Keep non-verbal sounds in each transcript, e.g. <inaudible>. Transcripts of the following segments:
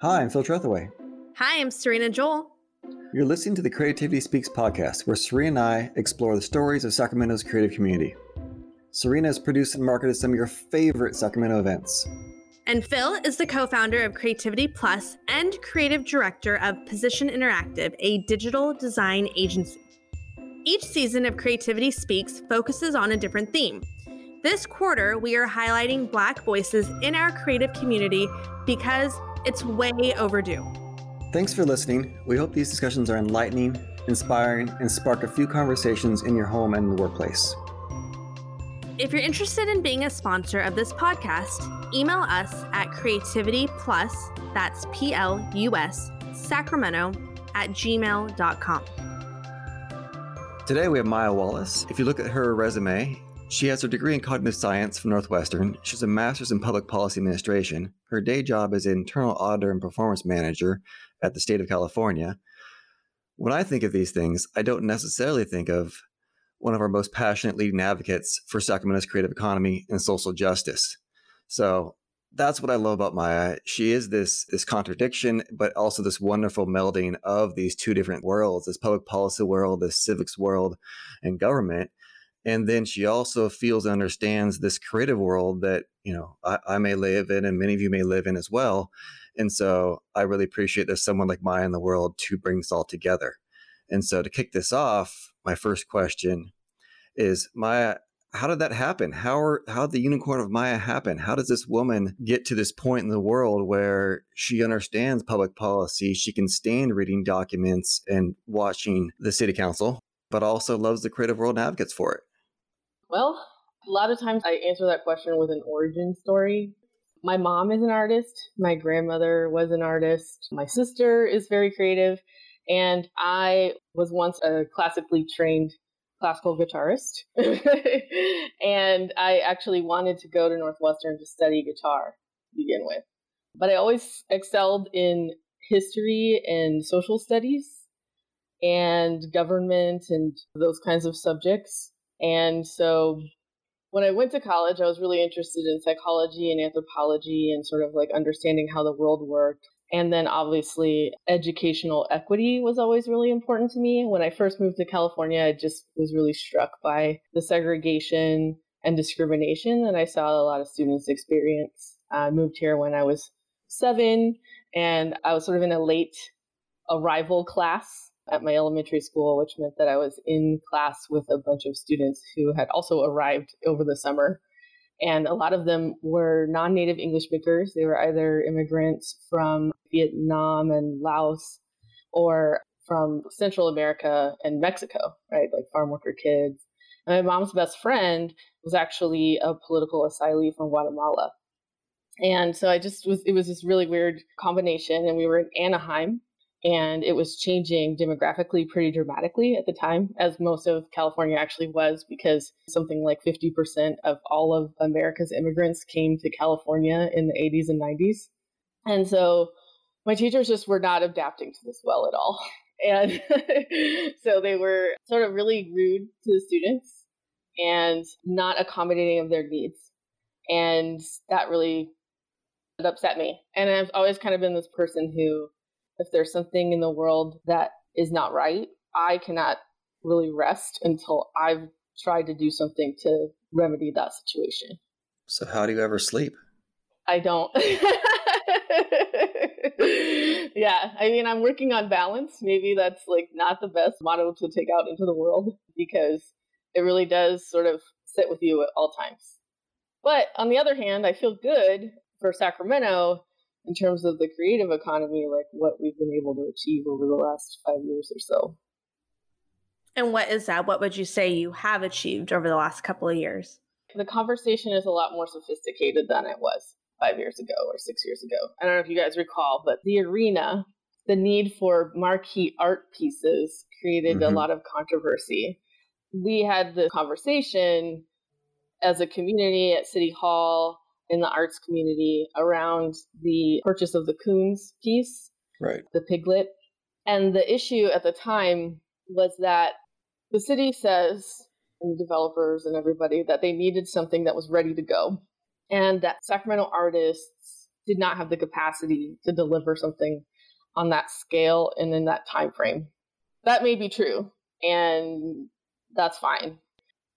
Hi, I'm Phil Trethaway. Hi, I'm Serena Joel. You're listening to the Creativity Speaks podcast, where Serena and I explore the stories of Sacramento's creative community. Serena has produced and marketed some of your favorite Sacramento events. And Phil is the co founder of Creativity Plus and creative director of Position Interactive, a digital design agency. Each season of Creativity Speaks focuses on a different theme. This quarter, we are highlighting Black voices in our creative community because it's way overdue. Thanks for listening. We hope these discussions are enlightening, inspiring, and spark a few conversations in your home and the workplace. If you're interested in being a sponsor of this podcast, email us at Creativity Plus, that's P L U S, Sacramento, at gmail.com. Today we have Maya Wallace. If you look at her resume, she has her degree in cognitive science from Northwestern. She has a master's in public policy administration. Her day job is internal auditor and performance manager at the state of California. When I think of these things, I don't necessarily think of one of our most passionate leading advocates for Sacramento's creative economy and social justice. So that's what I love about Maya. She is this this contradiction, but also this wonderful melding of these two different worlds: this public policy world, this civics world, and government. And then she also feels and understands this creative world that you know I, I may live in, and many of you may live in as well. And so I really appreciate there's someone like Maya in the world to bring this all together. And so to kick this off, my first question is Maya, how did that happen? How are, how did the unicorn of Maya happen? How does this woman get to this point in the world where she understands public policy, she can stand reading documents and watching the city council, but also loves the creative world and advocates for it? Well, a lot of times I answer that question with an origin story. My mom is an artist. My grandmother was an artist. My sister is very creative. And I was once a classically trained classical guitarist. <laughs> and I actually wanted to go to Northwestern to study guitar to begin with. But I always excelled in history and social studies and government and those kinds of subjects. And so when I went to college, I was really interested in psychology and anthropology and sort of like understanding how the world worked. And then obviously, educational equity was always really important to me. When I first moved to California, I just was really struck by the segregation and discrimination that I saw a lot of students experience. I moved here when I was seven, and I was sort of in a late arrival class at my elementary school, which meant that I was in class with a bunch of students who had also arrived over the summer and a lot of them were non native English speakers. They were either immigrants from Vietnam and Laos or from Central America and Mexico, right? Like farm worker kids. And my mom's best friend was actually a political asylee from Guatemala. And so I just was, it was this really weird combination. And we were in Anaheim, and it was changing demographically pretty dramatically at the time, as most of California actually was, because something like 50% of all of America's immigrants came to California in the 80s and 90s. And so my teachers just were not adapting to this well at all. <laughs> And <laughs> so they were sort of really rude to the students and not accommodating of their needs. And that really upset me. And I've always kind of been this person who if there's something in the world that is not right, I cannot really rest until I've tried to do something to remedy that situation. So, how do you ever sleep? I don't. <laughs> yeah, I mean, I'm working on balance. Maybe that's like not the best motto to take out into the world because it really does sort of sit with you at all times. But on the other hand, I feel good for Sacramento in terms of the creative economy, like what we've been able to achieve over the last five years or so. And what is that? What would you say you have achieved over the last couple of years? The conversation is a lot more sophisticated than it was five years ago or six years ago. I don't know if you guys recall, but the arena, the need for marquee art pieces created mm-hmm. a lot of controversy. We had the conversation as a community at City Hall in the arts community around the purchase of the Koons piece, right? The piglet. And the issue at the time was that the city says, and the developers and everybody, that they needed something that was ready to go. And that Sacramento artists did not have the capacity to deliver something on that scale and in that time frame. That may be true, and that's fine.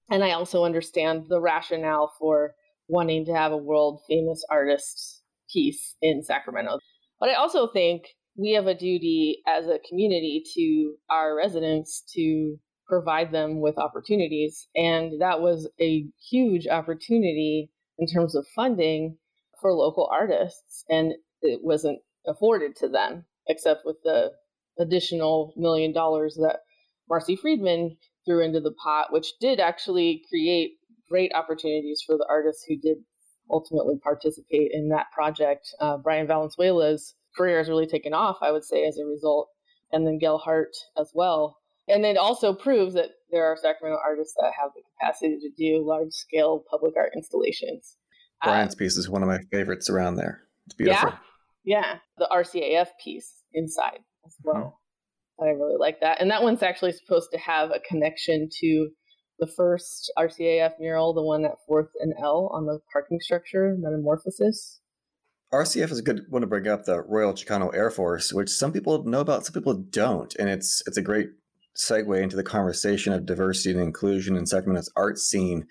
And I also understand the rationale for wanting to have a world famous artist piece in Sacramento. But I also think we have a duty as a community to our residents to provide them with opportunities. And that was a huge opportunity in terms of funding for local artists. And it wasn't afforded to them, except with the additional million dollars that Marcy Friedman threw into the pot, which did actually create great opportunities for the artists who did ultimately participate in that project. Uh, Bryan Valenzuela's career has really taken off, I would say, as a result, and then Gale Hart as well. And it also proves that there are Sacramento artists that have the capacity to do large scale public art installations. Bryan's uh, piece is one of my favorites around there. It's beautiful. Yeah, yeah. The RCAF piece inside as well. Mm-hmm. I really like that. And that one's actually supposed to have a connection to the first RCAF mural, the one at 4th and L on the parking structure, Metamorphosis. RCF is a good one to bring up, the Royal Chicano Air Force, which some people know about, some people don't. And it's it's a great segue into the conversation of diversity and inclusion in Sacramento's art scene.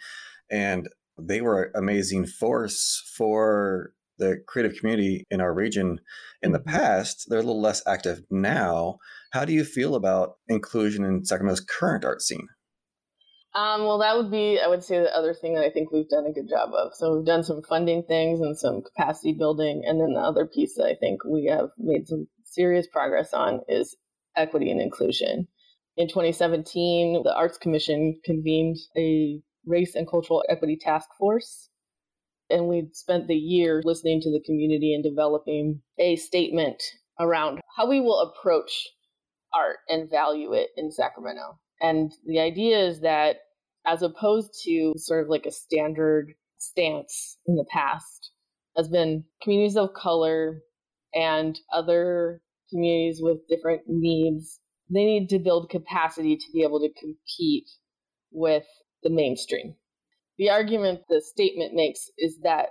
And they were an amazing force for the creative community in our region in the mm-hmm. past. They're a little less active now. How do you feel about inclusion in Sacramento's current art scene? Um, well, that would be, I would say, the other thing that I think we've done a good job of. So we've done some funding things and some capacity building. And then the other piece that I think we have made some serious progress on is equity and inclusion. In 2017, the Arts Commission convened a race and cultural equity task force. And we spent the year listening to the community and developing a statement around how we will approach art and value it in Sacramento. And the idea is that as opposed to sort of like a standard stance in the past, has been communities of color and other communities with different needs. They need to build capacity to be able to compete with the mainstream. The argument the statement makes is that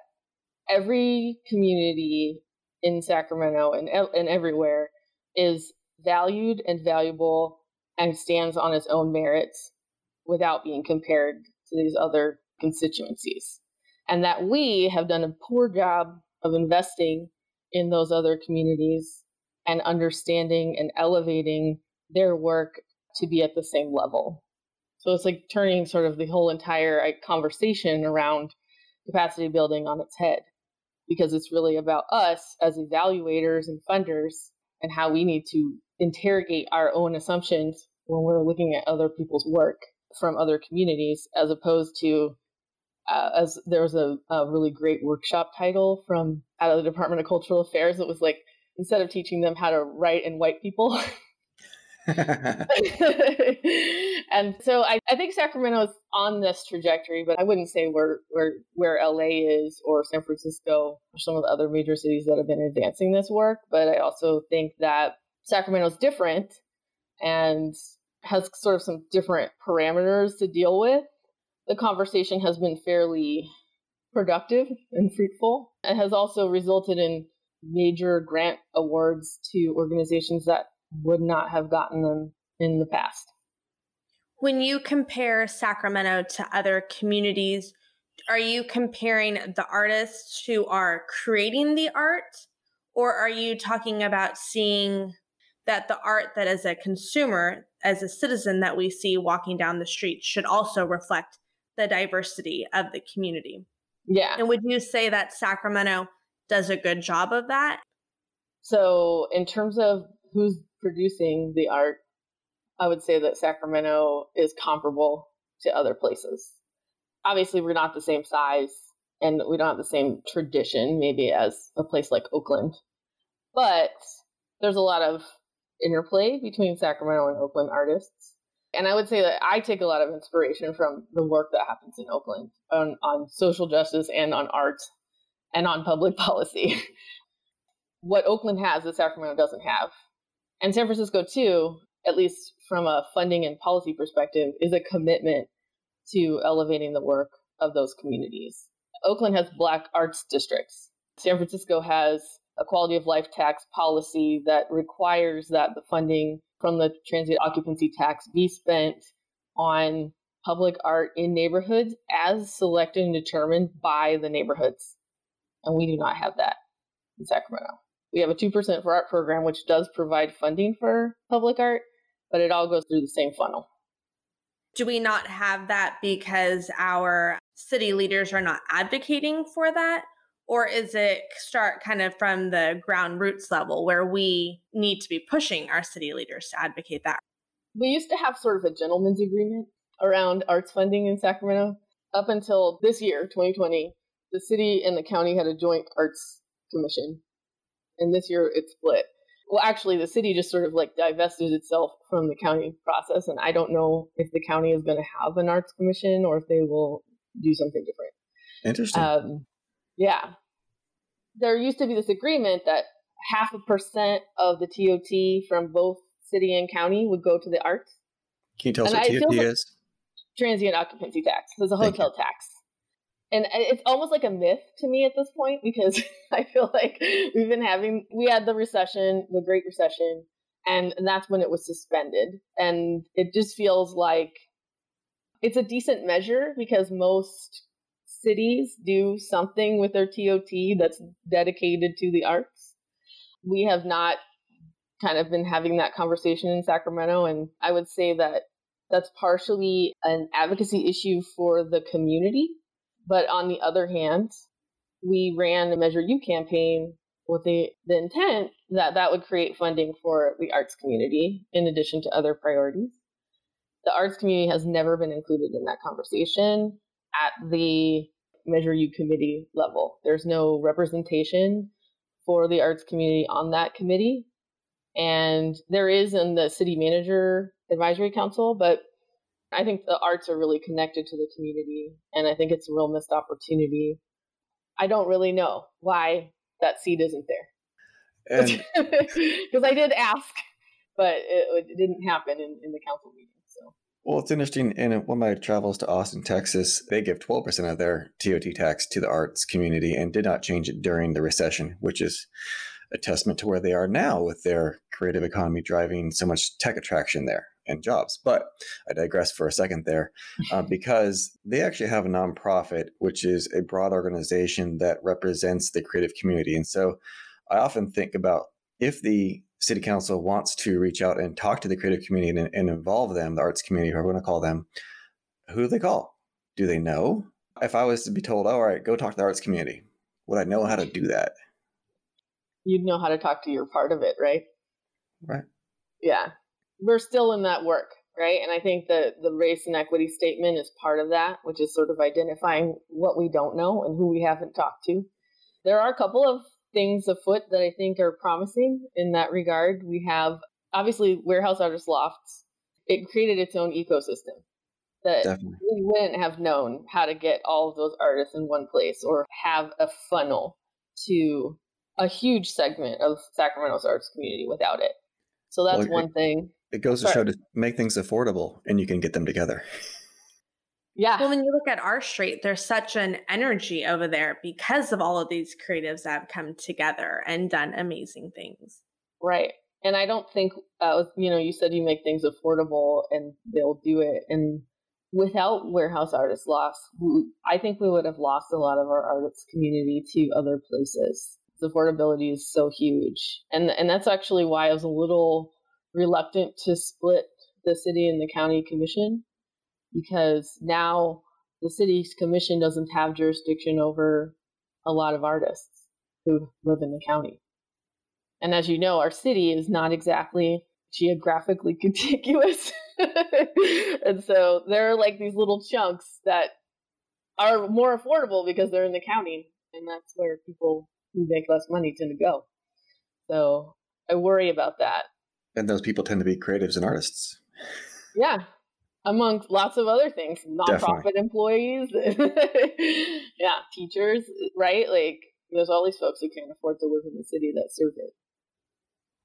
every community in Sacramento and, and everywhere is valued and valuable and stands on its own merits without being compared to these other constituencies. And that we have done a poor job of investing in those other communities and understanding and elevating their work to be at the same level. So it's like turning sort of the whole entire conversation around capacity building on its head because it's really about us as evaluators and funders and how we need to interrogate our own assumptions when we're looking at other people's work from other communities, as opposed to uh, as there was a, a, really great workshop title from out of the Department of Cultural Affairs that was like instead of teaching them how to write in white people. <laughs> <laughs> and so I, I think Sacramento is on this trajectory, but I wouldn't say where where where LA is or San Francisco or some of the other major cities that have been advancing this work. But I also think that Sacramento is different and has sort of some different parameters to deal with. The conversation has been fairly productive and fruitful and has also resulted in major grant awards to organizations that would not have gotten them in the past. When you compare Sacramento to other communities, are you comparing the artists who are creating the art, or are you talking about seeing that the art that as a consumer, as a citizen that we see walking down the street should also reflect the diversity of the community. Yeah. And would you say that Sacramento does a good job of that? So, in terms of who's producing the art, I would say that Sacramento is comparable to other places. Obviously, we're not the same size and we don't have the same tradition, maybe, as a place like Oakland. But there's a lot of interplay between Sacramento and Oakland artists. And I would say that I take a lot of inspiration from the work that happens in Oakland on, on social justice and on art and on public <laughs> policy. what Oakland has that Sacramento doesn't have. And San Francisco, too, at least from a funding and policy perspective, is a commitment to elevating the work of those communities. Oakland has black arts districts San Francisco has a quality of life tax policy that requires that the funding from the transient occupancy tax be spent on public art in neighborhoods as selected and determined by the neighborhoods. And we do not have that in Sacramento. We have a 2% for art program, which does provide funding for public art, but it all goes through the same funnel. Do we not have that because our city leaders are not advocating for that? Or is it start kind of from the ground roots level where we need to be pushing our city leaders to advocate that? We used to have sort of a gentleman's agreement around arts funding in Sacramento. Up until this year, 2020, the city and the county had a joint arts commission. And this year it split. Well, actually, the city just sort of like divested itself from the county process. And I don't know if the county is going to have an arts commission or if they will do something different. Interesting. Um, yeah. There used to be this agreement that half a percent of the TOT from both city and county would go to the arts. Can you tell us and what TOT like is? Transient occupancy tax. There's a hotel tax. And it's almost like a myth to me at this point because <laughs> I feel like we've been having, we had the recession, the Great Recession, and, that's when it was suspended. And it just feels like it's a decent measure because most cities do something with their TOT that's dedicated to the arts. We have not kind of been having that conversation in Sacramento, and I would say that that's partially an advocacy issue for the community. But on the other hand, we ran the Measure U campaign with the, the intent that that would create funding for the arts community in addition to other priorities. The arts community has never been included in that conversation at the Measure U committee level. There's no representation for the arts community on that committee. And there is in the city manager advisory council, but I think the arts are really connected to the community. And I think it's a real missed opportunity. I don't really know why that seat isn't there. Because <laughs> I did ask, but it, it didn't happen in, in the council meeting. So. Well, it's interesting. In one of my travels to Austin, Texas, they give 12% of their TOT tax to the arts community and did not change it during the recession, which is a testament to where they are now with their creative economy driving so much tech attraction there and jobs. But I digress for a second there uh, <laughs> because they actually have a nonprofit, which is a broad organization that represents the creative community. And so I often think about if the city council wants to reach out and talk to the creative community and, and involve them, the arts community, whoever we want to call them, who do they call? Do they know? If I was to be told, oh, all right, go talk to the arts community, would I know how to do that? You'd know how to talk to your part of it, right? Right. Yeah. We're still in that work, right? And I think the the race and equity statement is part of that, which is sort of identifying what we don't know and who we haven't talked to. There are a couple of things afoot that I think are promising in that regard. We have obviously Warehouse Artist Lofts. It created its own ecosystem that Definitely. we wouldn't have known how to get all of those artists in one place or have a funnel to a huge segment of Sacramento's arts community without it. So that's well, one thing. It goes to show to make things affordable and you can get them together. Yeah. Well, when you look at our street, there's such an energy over there because of all of these creatives that have come together and done amazing things. Right. And I don't think, uh, you know, you said you make things affordable and they'll do it. And without Warehouse Artist Lofts, I think we would have lost a lot of our artists community to other places. The affordability is so huge. And, and that's actually why I was a little reluctant to split the city and the county commission because now the city's commission doesn't have jurisdiction over a lot of artists who live in the county. And as you know, our city is not exactly geographically <laughs> contiguous. and so there are like these little chunks that are more affordable because they're in the county. And that's where people who make less money tend to go. So I worry about that. And those people tend to be creatives and artists. Yeah, among lots of other things nonprofit Definitely. employees <laughs> yeah teachers right like there's all these folks who can't afford to live in the city that serve it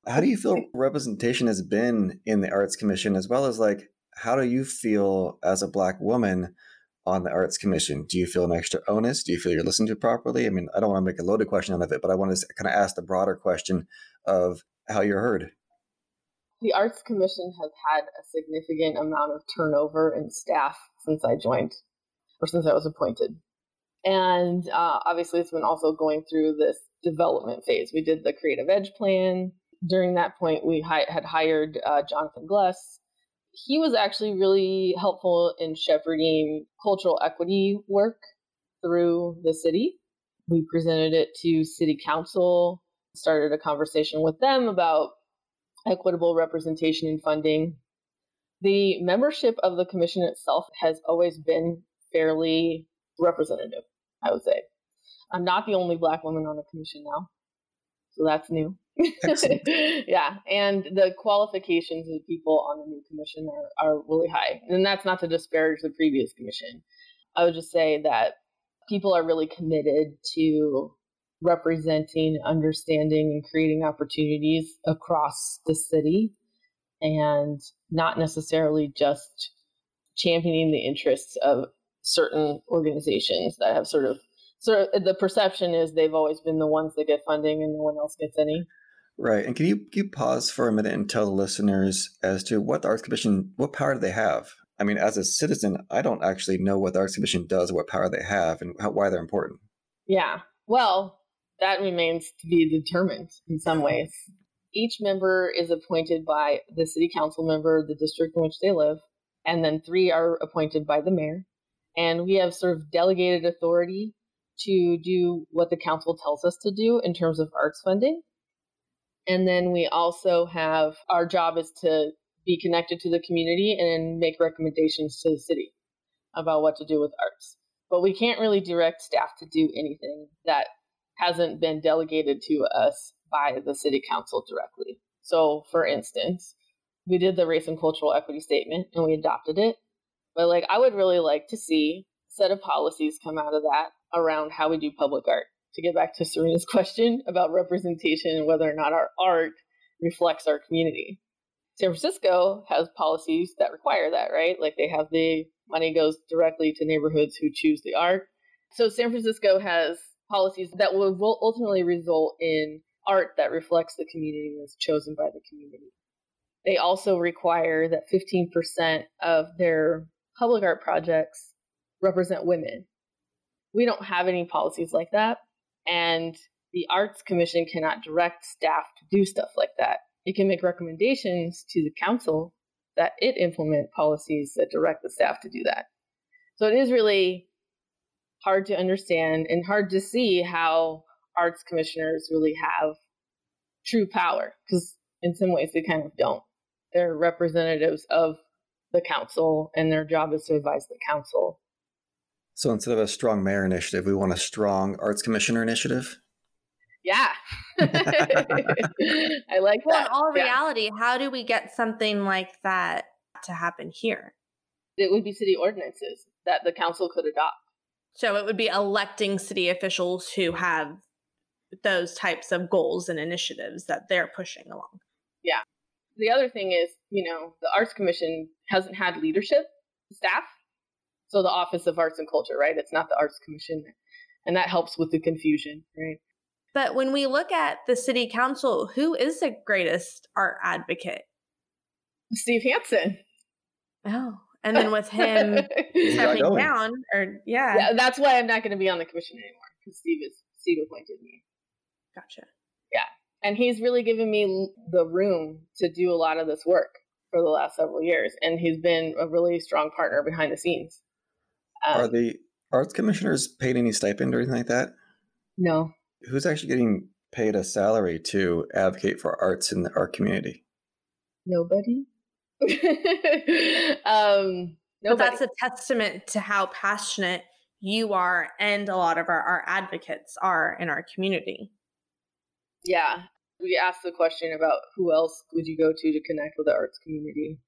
how do you feel representation has been in the arts commission as well as like how do you feel as a black woman on the Arts Commission? Do you feel an extra onus? Do you feel you're listened to properly? I mean, I don't want to make a loaded question out of it, but I want to kind of ask the broader question of how you're heard. The Arts Commission has had a significant amount of turnover in staff since I joined, or since I was appointed. And uh, obviously, it's been also going through this development phase. We did the Creative Edge plan. During that point, we hi- had hired uh, Jonathan Glus. He was actually really helpful in shepherding cultural equity work through the city. We presented it to City Council, started a conversation with them about equitable representation and funding. The membership of the commission itself has always been fairly representative, I would say. I'm not the only black woman on the commission now, so that's new. <laughs> yeah, and the qualifications of the people on the new commission are, are really high. And that's not to disparage the previous commission. I would just say that people are really committed to representing, understanding, and creating opportunities across the city and not necessarily just championing the interests of certain organizations that have sort of sort of the perception is they've always been the ones that get funding and no one else gets any. Right. And can you, can you pause for a minute and tell the listeners as to what the Arts Commission, what power do they have? I mean, as a citizen, I don't actually know what the Arts Commission does, or what power they have, and how, why they're important. Yeah. Well, that remains to be determined in some ways. Each member is appointed by the city council member, the district in which they live, and then three are appointed by the mayor. And we have sort of delegated authority to do what the council tells us to do in terms of arts funding. And then we also have our job is to be connected to the community and make recommendations to the city about what to do with arts. But we can't really direct staff to do anything that hasn't been delegated to us by the city council directly. So, for instance, we did the race and cultural equity statement and we adopted it. But like I would really like to see a set of policies come out of that around how we do public art. To get back to Serena's <laughs> question about representation and whether or not our art reflects our community. San Francisco has policies that require that, right? Like they have the money goes directly to neighborhoods who choose the art. So San Francisco has policies that will ultimately result in art that reflects the community that's chosen by the community. They also require that 15% of their public art projects represent women. We don't have any policies like that, and the Arts Commission cannot direct staff to do stuff like that. It can make recommendations to the council that it implement policies that direct the staff to do that. So it is really hard to understand and hard to see how arts commissioners really have true power because in some ways they kind of don't. They're representatives of the council and their job is to advise the council. So instead of a strong mayor initiative, we want a strong arts commissioner initiative? Yeah. <laughs> I like well, that. in all yeah. reality, how do we get something like that to happen here? It would be city ordinances that the council could adopt. So it would be electing city officials who have those types of goals and initiatives that they're pushing along. Yeah. The other thing is, you know, the Arts Commission hasn't had leadership staff. So the Office of Arts and Culture, right? It's not the Arts Commission. And that helps with the confusion, right? But when we look at the city council, who is the greatest art advocate? Steve Hansen. Oh, and then with him <laughs> stepping down, or yeah. yeah, that's why I'm not going to be on the commission anymore because Steve is Steve appointed me. Gotcha. Yeah, and he's really given me the room to do a lot of this work for the last several years, and he's been a really strong partner behind the scenes. Um, Are the arts commissioners paid any stipend or anything like that? No. Who's actually getting paid a salary to advocate for arts in our community? Nobody. <laughs> um, but that's a testament to how passionate you are and a lot of our, our advocates are in our community. Yeah. We asked the question about who else would you go to to connect with the arts community.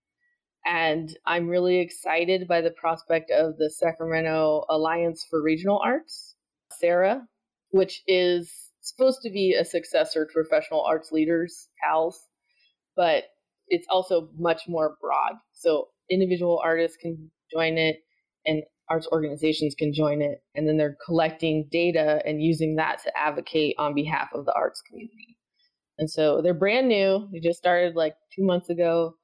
And I'm really excited by the prospect of the Sacramento Alliance for Regional Arts, SARA, which is supposed to be a successor to Professional Arts Leaders, CALS, but it's also much more broad. So individual artists can join it and arts organizations can join it. And then they're collecting data and using that to advocate on behalf of the arts community. And so they're brand new. They just started like two months ago.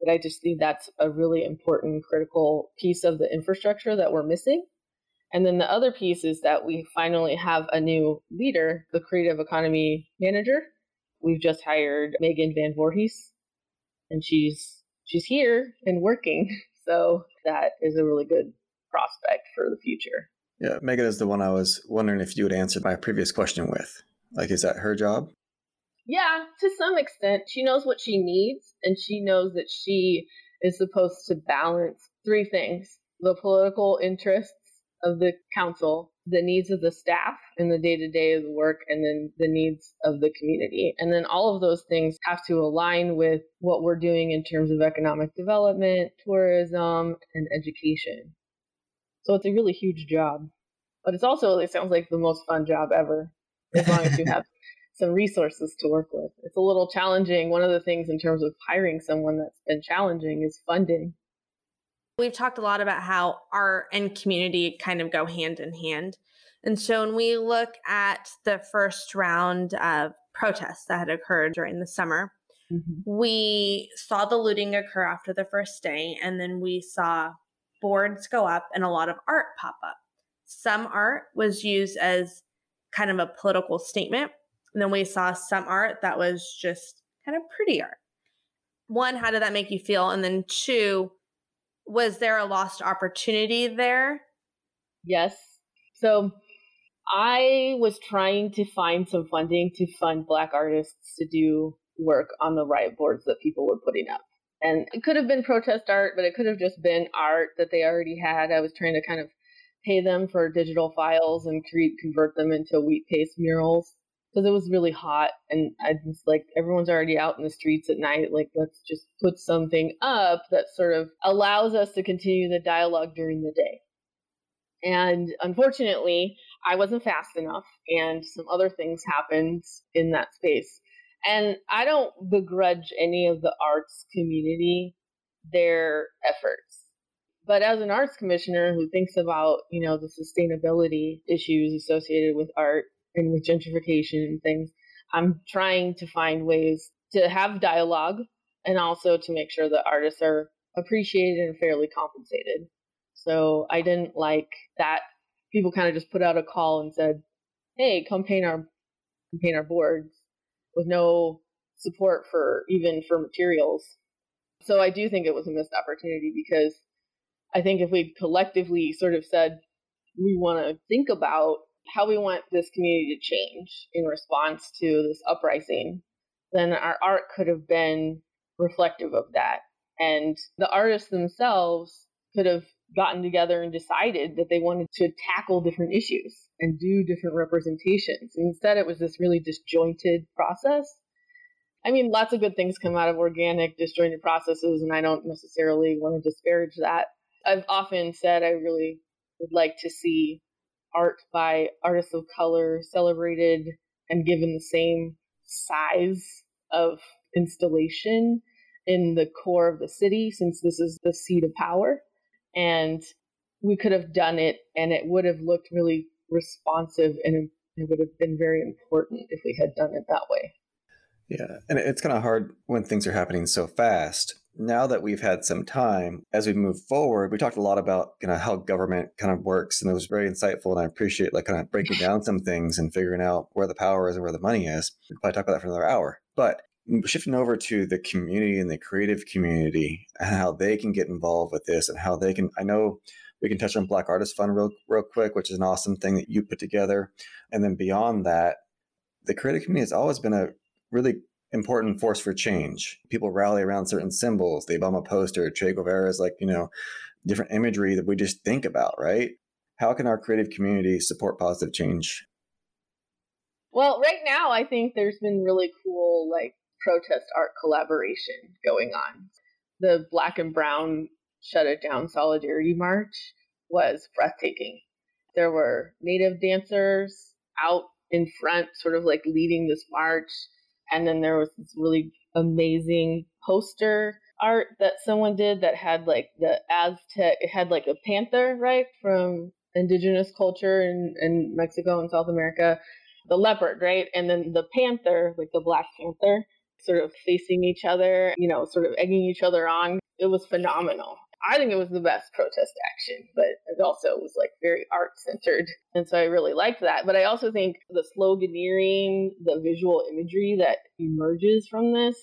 But I just think that's a really important, critical piece of the infrastructure that we're missing. And then the other piece is that we finally have a new leader, the creative economy manager. We've just hired Megan Van Voorhis, and she's she's here and working. <laughs> So that is a really good prospect for the future. Yeah, Megan is the one I was wondering if you would answer my previous question with. Like, is that her job? Yeah, to some extent. She knows what she needs, and she knows that she is supposed to balance three things the political interests of the council, the needs of the staff in the day to day of the work, and then the needs of the community. And then all of those things have to align with what we're doing in terms of economic development, tourism, and education. So it's a really huge job. But it's also, it sounds like the most fun job ever, as long as you <laughs> have some resources to work with. It's a little challenging. One of the things in terms of hiring someone that's been challenging is funding. We've talked a lot about how art and community kind of go hand in hand. And so when we look at the first round of protests that had occurred during the summer, mm-hmm. we saw the looting occur after the first day, and then we saw boards go up and a lot of art pop up. Some art was used as kind of a political statement. And then we saw some art that was just kind of pretty art. One, how did that make you feel? And then two, was there a lost opportunity there? Yes. So I was trying to find some funding to fund Black artists to do work on the riot boards that people were putting up. And it could have been protest art, but it could have just been art that they already had. I was trying to kind of pay them for digital files and create, convert them into wheat paste murals because it was really hot and I was like, everyone's already out in the streets at night. Like, let's just put something up that sort of allows us to continue the dialogue during the day. And unfortunately, I wasn't fast enough, and some other things happened in that space. And I don't begrudge any of the arts community their efforts. But as an arts commissioner who thinks about, you know, the sustainability issues associated with art, and with gentrification and things, I'm trying to find ways to have dialogue and also to make sure that artists are appreciated and fairly compensated. So I didn't like that people kind of just put out a call and said, "Hey, come paint our come paint our boards," with no support for even for materials. So I do think it was a missed opportunity because I think if we collectively sort of said we want to think about how we want this community to change in response to this uprising, then our art could have been reflective of that. And the artists themselves could have gotten together and decided that they wanted to tackle different issues and do different representations. And instead, it was this really disjointed process. I mean, lots of good things come out of organic, disjointed processes, and I don't necessarily want to disparage that. I've often said I really would like to see art by artists of color celebrated and given the same size of installation in the core of the city since this is the seat of power. And we could have done it and it would have looked really responsive and it would have been very important if we had done it that way. Yeah and it's kind of hard when things are happening so fast now that we've had some time as we move forward, we talked a lot about kind of how government kind of works, and it was very insightful. And I appreciate like kind of breaking down some things and figuring out where the power is and where the money is. We probably talk about that for another hour. But mm, shifting over to the community and the creative community and how they can get involved with this and how they can. I know we can touch on Black Artist Fund real real quick, which is an awesome thing that you put together, and then beyond that, the creative community has always been a really important force for change. People rally around certain symbols. The Obama poster, Che Guevara is like, you know, different imagery that we just think about, right? How can our creative community support positive change? Well, right now, I think there's been really cool, like, protest art collaboration going on. The Black and Brown Shut It Down Solidarity March was breathtaking. There were native dancers out in front, sort of like leading this march and then there was this really amazing poster art that someone did that had like the Aztec, it had like a panther, right, from indigenous culture in, in Mexico and South America, the leopard, right, and then the panther, like the Black Panther, sort of facing each other, you know, sort of egging each other on. It was phenomenal. I think it was the best protest action, but it also was like very art centered. And so I really liked that. But I also think the sloganeering, the visual imagery that emerges from this,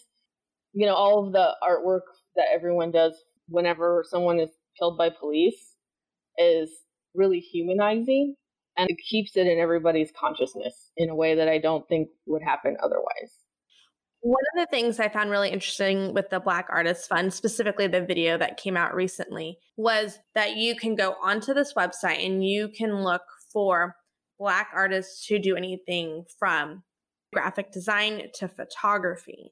you know, all of the artwork that everyone does whenever someone is killed by police is really humanizing and it keeps it in everybody's consciousness in a way that I don't think would happen otherwise. One of the things I found really interesting with the Black Artists Fund, specifically the video that came out recently, was that you can go onto this website and you can look for Black artists who do anything from graphic design to photography.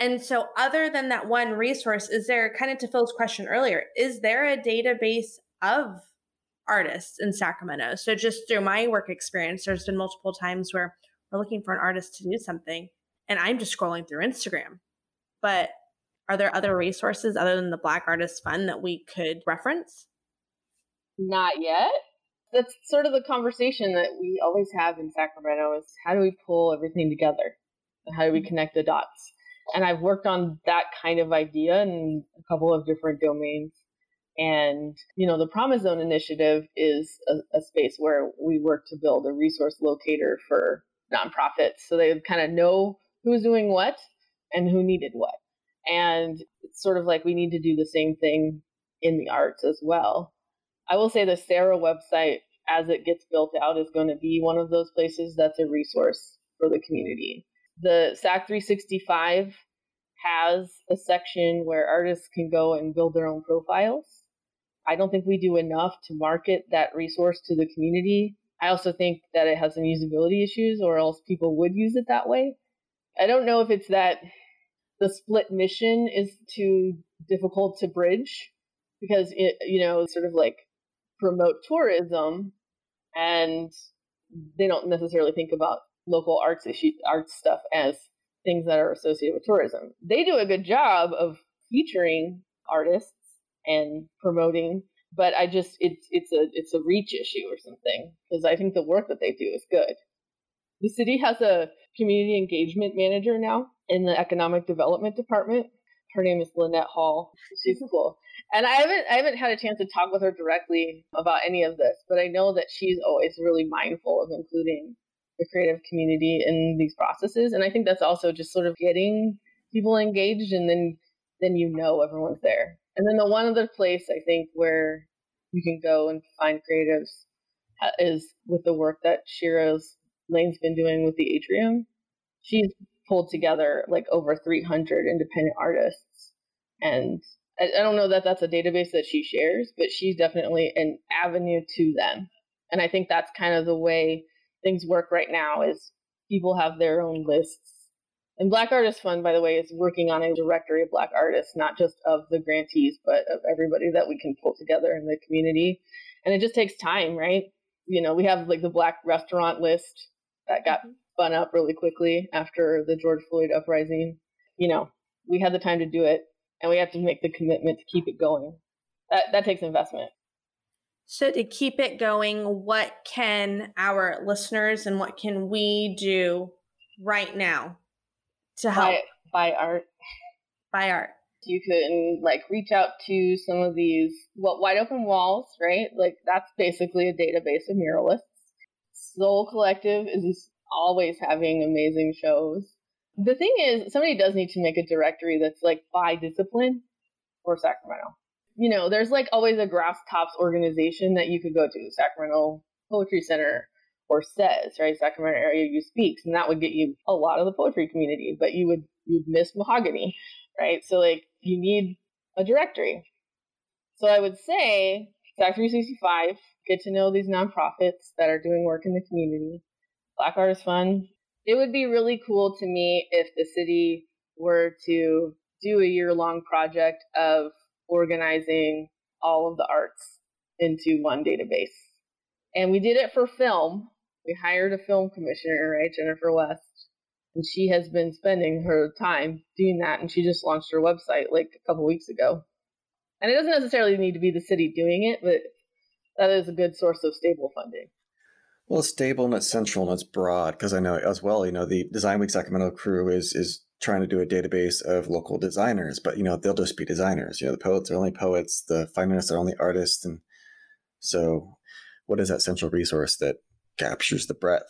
And so, other than that one resource, is there kind of to Phil's question earlier, is there a database of artists in Sacramento? So, just through my work experience, there's been multiple times where we're looking for an artist to do something and I'm just scrolling through Instagram. But are there other resources other than the Black Artists Fund that we could reference? Not yet. That's sort of the conversation that we always have in Sacramento is how do we pull everything together? How do we mm-hmm. connect the dots? And I've worked on that kind of idea in a couple of different domains. And, you know, the Promise Zone initiative is a, a space where we work to build a resource locator for nonprofits so they kind of know who's doing what and who needed what. And it's sort of like we need to do the same thing in the arts as well. I will say the SARA website, as it gets built out, is going to be one of those places that's a resource for the community. The SAC 365 has a section where artists can go and build their own profiles. I don't think we do enough to market that resource to the community. I also think that it has some usability issues, or else people would use it that way. I don't know if it's that the split mission is too difficult to bridge because it, you know, sort of like promote tourism and they don't necessarily think about local arts issue arts stuff as things that are associated with tourism. They do a good job of featuring artists and promoting, but I just it's it's a it's a reach issue or something because I think the work that they do is good. The city has a community engagement manager now in the economic development department. Her name is Lynette Hall. She's <laughs> cool. And I haven't I haven't had a chance to talk with her directly about any of this, but I know that she's always really mindful of including the creative community in these processes. And I think that's also just sort of getting people engaged and then then you know everyone's there. And then the one other place I think where you can go and find creatives uh, is with the work that Shira's Lane's been doing with the Atrium. She's pulled together like over 300 independent artists. And I, I don't know that that's a database that she shares, but she's definitely an avenue to them. And I think that's kind of the way things work right now is people have their own lists. And Black Artist Fund, by the way, is working on a directory of Black artists, not just of the grantees, but of everybody that we can pull together in the community. And it just takes time, right? You know, we have like the Black restaurant list that got mm-hmm. spun up really quickly after the George Floyd uprising. You know, we had the time to do it, and we have to make the commitment to keep it going. That that takes investment. So to keep it going, what can our listeners and what can we do right now to help? Buy, buy art. Buy art. You can like reach out to some of these well, wide open walls, right? Like that's basically a database of muralists. Sol Collective is always having amazing shows. The thing is, somebody does need to make a directory that's like by discipline for Sacramento. You know, there's like always a grass tops organization that you could go to, Sacramento Poetry Center or SAYS, right? Sacramento Area Youth Speaks, and that would get you a lot of the poetry community, but you would you'd miss mahogany, right? So like you need a directory. So I would say SAC 365 get to know these nonprofits that are doing work in the community. Black Artist Fund. It would be really cool to me if the city were to do a year long project of organizing all of the arts into one database. And we did it for film. We hired a film commissioner, right, Jennifer West. And she has been spending her time doing that. And she just launched her website like a couple weeks ago. And it doesn't necessarily need to be the city doing it, but that is a good source of stable funding. Well, it's stable and it's central and it's broad because I know as well, you know, the Design Week Sacramento crew is is trying to do a database of local designers, but you know, they'll just be designers. You know, the poets are only poets, the fine artists are only artists. And so what is that central resource that captures the breadth?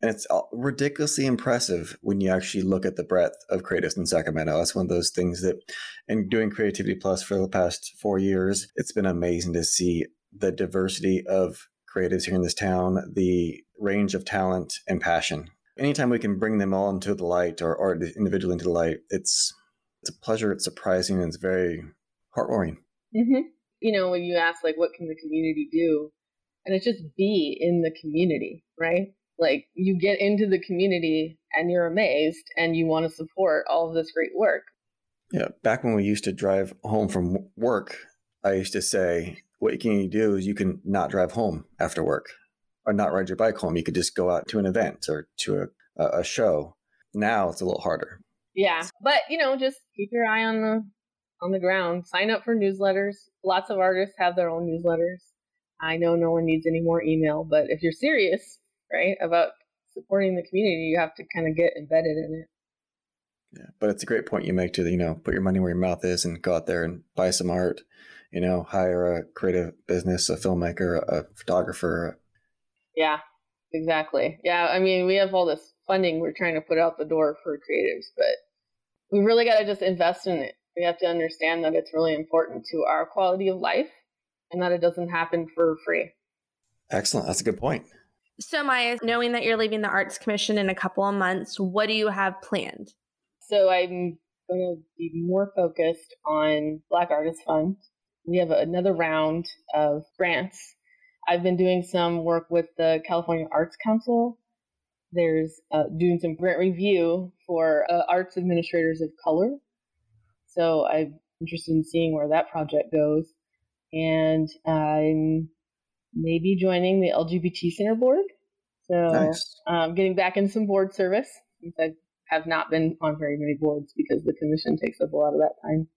And it's ridiculously impressive when you actually look at the breadth of creatives in Sacramento. That's one of those things that, in doing Creativity Plus for the past four years, it's been amazing to see the diversity of creatives here in this town, the range of talent and passion. Anytime we can bring them all into the light or, or individually into the light, it's it's a pleasure. It's surprising and it's very heartwarming. Mm-hmm. You know, when you ask like, what can the community do, and it's just be in the community, right? Like you get into the community and you're amazed and you want to support all of this great work. Yeah, back when we used to drive home from work, I used to say, what you can do is you can not drive home after work or not ride your bike home. You could just go out to an event or to a, a show. Now it's a little harder. Yeah, but you know, just keep your eye on the on the ground. Sign up for newsletters. Lots of artists have their own newsletters. I know no one needs any more email, but if you're serious, right, about supporting the community, you have to kind of get embedded in it. Yeah, but it's a great point you make to you know put your money where your mouth is and go out there and buy some art you know, hire a creative business, a filmmaker, a photographer. Yeah, exactly. Yeah, I mean, we have all this funding we're trying to put out the door for creatives, but we really got to just invest in it. We have to understand that it's really important to our quality of life and that it doesn't happen for free. Excellent. That's a good point. So, Maya, knowing that you're leaving the Arts Commission in a couple of months, what do you have planned? So, I'm going to be more focused on Black Artist Fund we have another round of grants. I've been doing some work with the California Arts Council. There's uh, doing some grant review for uh, arts administrators of color. So I'm interested in seeing where that project goes. And I'm maybe joining the LGBT Center board. So nice. um, getting back in some board service since I have not been on very many boards because the commission takes up a lot of that time.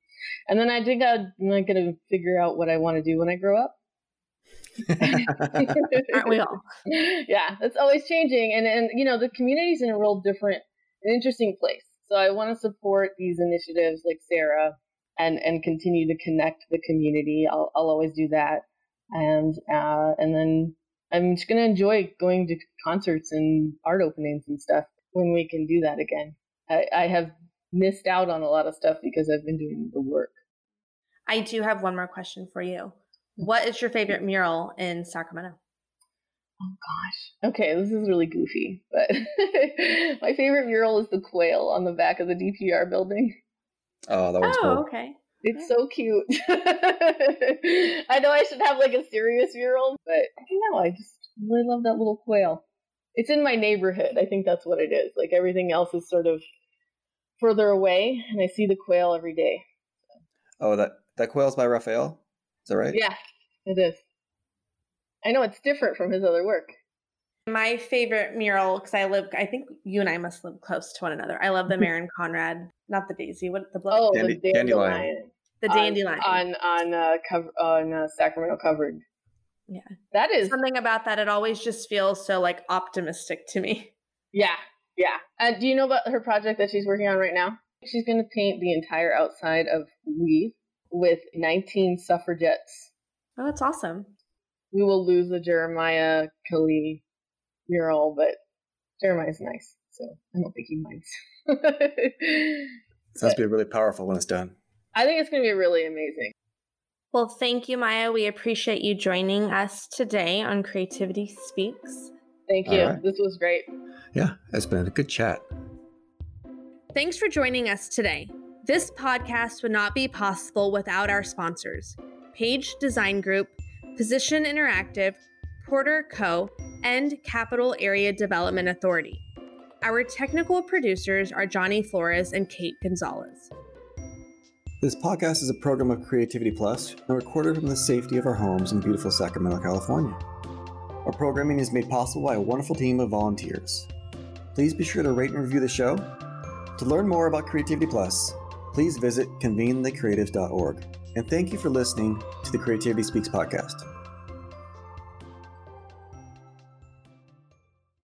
And then I think I'm not going to figure out what I want to do when I grow up. <laughs> Aren't we all? <laughs> Yeah, it's always changing, and and you know the community's in a real different, an interesting place. So I want to support these initiatives like SARA, and and continue to connect the community. I'll I'll always do that, and uh, and then I'm just gonna enjoy going to concerts and art openings and stuff when we can do that again. I, I have missed out on a lot of stuff because I've been doing the work. I do have one more question for you. Mm-hmm. What is your favorite mural in Sacramento? Oh gosh. Okay, this is really goofy, but <laughs> my favorite mural is the quail on the back of the DPR building. Oh, that was oh, cool. okay. It's so cute. <laughs> I know I should have like a serious mural, but I don't know. I just really love that little quail. It's in my neighborhood. I think that's what it is. Like everything else is sort of further away, and I see the quail every day. Oh, that that quail's by Raphael. Is that right? Yeah, it is. I know it's different from his other work. My favorite mural, because I live, I think you and I must live close to one another. I love the <laughs> Maren Conrad, not the daisy, what the blood? Oh, Dandy, the dandelion. The dandelion on on uh, cover on uh, Sacramento covered. Yeah, that is something about that. It always just feels so like optimistic to me. Yeah, yeah. Uh, do you know about her project that she's working on right now? She's going to paint the entire outside of Weave with 19 suffragettes. Oh, that's awesome. We will lose the Jeremiah Kelly mural, but Jeremiah's nice, so I don't think he minds. <laughs> Sounds to be really powerful when it's done. I think it's going to be really amazing. Well, thank you, Maya. We appreciate you joining us today on Creativity Speaks. Thank you. Right. This was great. Yeah, it's been a good chat. Thanks for joining us today. This podcast would not be possible without our sponsors Page Design Group, Position Interactive, Porter Co., and Capital Area Development Authority. Our technical producers are Johnny Flores and Kate Gonzalez. This podcast is a program of Creativity Plus and recorded from the safety of our homes in beautiful Sacramento, California. Our programming is made possible by a wonderful team of volunteers. please be sure to rate and review the show. To learn more about Creativity Plus, please visit convenethecreatives.org. And thank you for listening to the Creativity Speaks podcast.